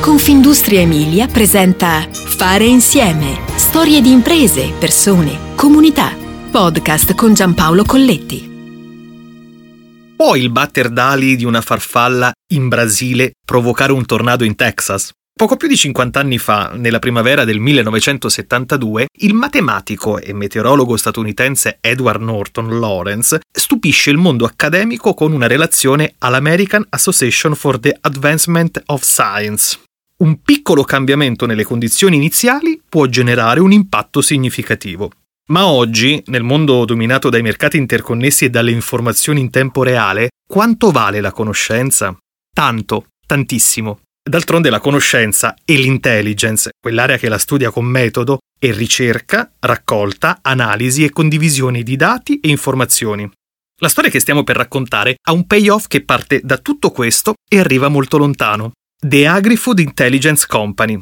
Confindustria Emilia presenta Fare insieme. Storie di imprese, persone, comunità. Podcast con Giampaolo Colletti. Può il batter d'ali di una farfalla in Brasile provocare un tornado in Texas? Poco più di 50 anni fa, nella primavera del 1972, il matematico e meteorologo statunitense Edward Norton Lawrence stupisce il mondo accademico con una relazione all'American Association for the Advancement of Science. Un piccolo cambiamento nelle condizioni iniziali può generare un impatto significativo. Ma oggi, nel mondo dominato dai mercati interconnessi e dalle informazioni in tempo reale, quanto vale la conoscenza? Tanto, tantissimo. D'altronde la conoscenza e l'intelligence, quell'area che la studia con metodo, è ricerca, raccolta, analisi e condivisione di dati e informazioni. La storia che stiamo per raccontare ha un payoff che parte da tutto questo e arriva molto lontano. The Agri-Food Intelligence Company,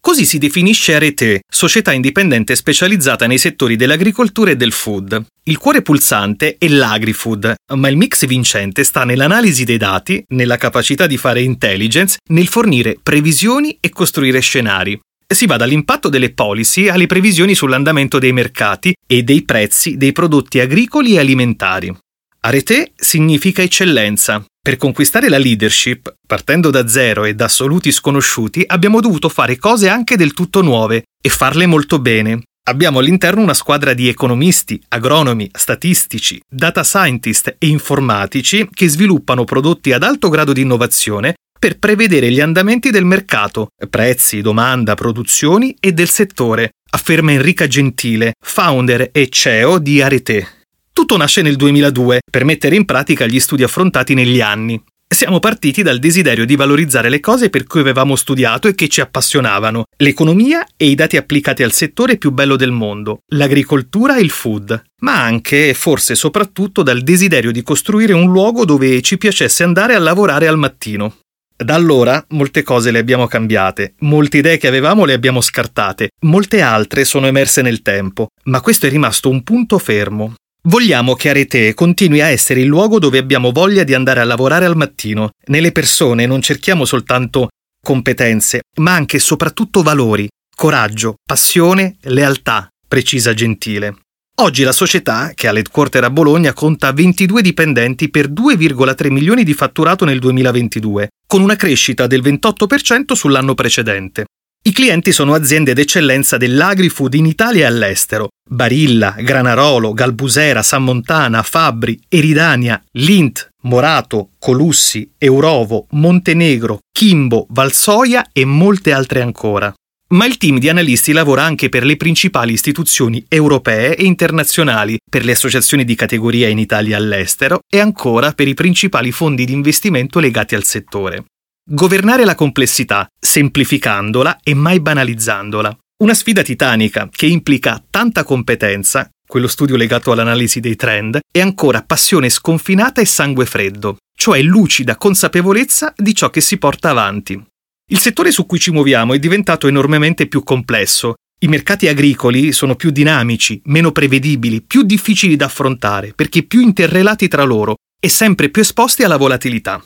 Così si definisce Arete, società indipendente specializzata nei settori dell'agricoltura e del food. Il cuore pulsante è l'agri-food, ma il mix vincente sta nell'analisi dei dati, nella capacità di fare intelligence, nel fornire previsioni e costruire scenari. Si va dall'impatto delle policy alle previsioni sull'andamento dei mercati e dei prezzi dei prodotti agricoli e alimentari. Arete significa eccellenza. Per conquistare la leadership, partendo da zero e da assoluti sconosciuti, abbiamo dovuto fare cose anche del tutto nuove e farle molto bene. Abbiamo all'interno una squadra di economisti, agronomi, statistici, data scientist e informatici che sviluppano prodotti ad alto grado di innovazione per prevedere gli andamenti del mercato, prezzi, domanda, produzioni e del settore, afferma Enrica Gentile, founder e CEO di Arete. Tutto nasce nel 2002 per mettere in pratica gli studi affrontati negli anni. Siamo partiti dal desiderio di valorizzare le cose per cui avevamo studiato e che ci appassionavano, l'economia e i dati applicati al settore più bello del mondo, l'agricoltura e il food, ma anche e forse soprattutto dal desiderio di costruire un luogo dove ci piacesse andare a lavorare al mattino. Da allora molte cose le abbiamo cambiate, molte idee che avevamo le abbiamo scartate, molte altre sono emerse nel tempo, ma questo è rimasto un punto fermo, Vogliamo che Arete continui a essere il luogo dove abbiamo voglia di andare a lavorare al mattino. Nelle persone non cerchiamo soltanto competenze, ma anche e soprattutto valori, coraggio, passione, lealtà, precisa Gentile. Oggi la società, che ha l'headquarter a Bologna, conta 22 dipendenti per 2,3 milioni di fatturato nel 2022, con una crescita del 28% sull'anno precedente. I clienti sono aziende d'eccellenza dell'agri-food in Italia e all'estero. Barilla, Granarolo, Galbusera, Sammontana, Fabri, Eridania, Lint, Morato, Colussi, Eurovo, Montenegro, Kimbo, Valsoia e molte altre ancora. Ma il team di analisti lavora anche per le principali istituzioni europee e internazionali, per le associazioni di categoria in Italia e all'estero e ancora per i principali fondi di investimento legati al settore. Governare la complessità, semplificandola e mai banalizzandola. Una sfida titanica che implica tanta competenza, quello studio legato all'analisi dei trend, e ancora passione sconfinata e sangue freddo, cioè lucida consapevolezza di ciò che si porta avanti. Il settore su cui ci muoviamo è diventato enormemente più complesso. I mercati agricoli sono più dinamici, meno prevedibili, più difficili da affrontare, perché più interrelati tra loro e sempre più esposti alla volatilità.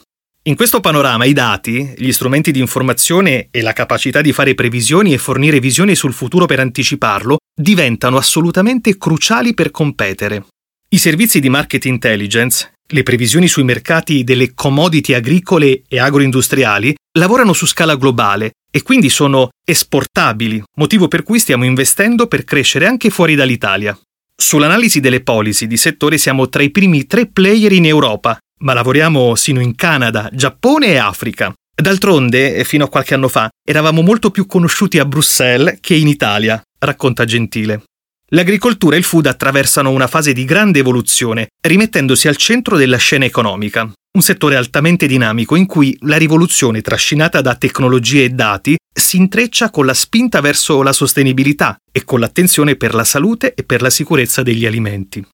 In questo panorama i dati, gli strumenti di informazione e la capacità di fare previsioni e fornire visioni sul futuro per anticiparlo diventano assolutamente cruciali per competere. I servizi di market intelligence, le previsioni sui mercati delle commodity agricole e agroindustriali, lavorano su scala globale e quindi sono esportabili, motivo per cui stiamo investendo per crescere anche fuori dall'Italia. Sull'analisi delle policy di settore siamo tra i primi tre player in Europa ma lavoriamo sino in Canada, Giappone e Africa. D'altronde, fino a qualche anno fa, eravamo molto più conosciuti a Bruxelles che in Italia, racconta Gentile. L'agricoltura e il food attraversano una fase di grande evoluzione, rimettendosi al centro della scena economica, un settore altamente dinamico in cui la rivoluzione trascinata da tecnologie e dati si intreccia con la spinta verso la sostenibilità e con l'attenzione per la salute e per la sicurezza degli alimenti.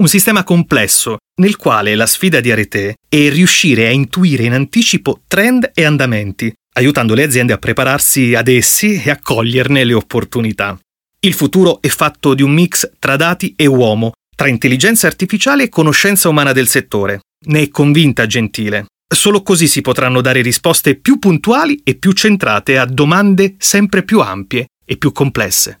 Un sistema complesso nel quale la sfida di Arete è riuscire a intuire in anticipo trend e andamenti, aiutando le aziende a prepararsi ad essi e a coglierne le opportunità. Il futuro è fatto di un mix tra dati e uomo, tra intelligenza artificiale e conoscenza umana del settore. Ne è convinta Gentile. Solo così si potranno dare risposte più puntuali e più centrate a domande sempre più ampie e più complesse.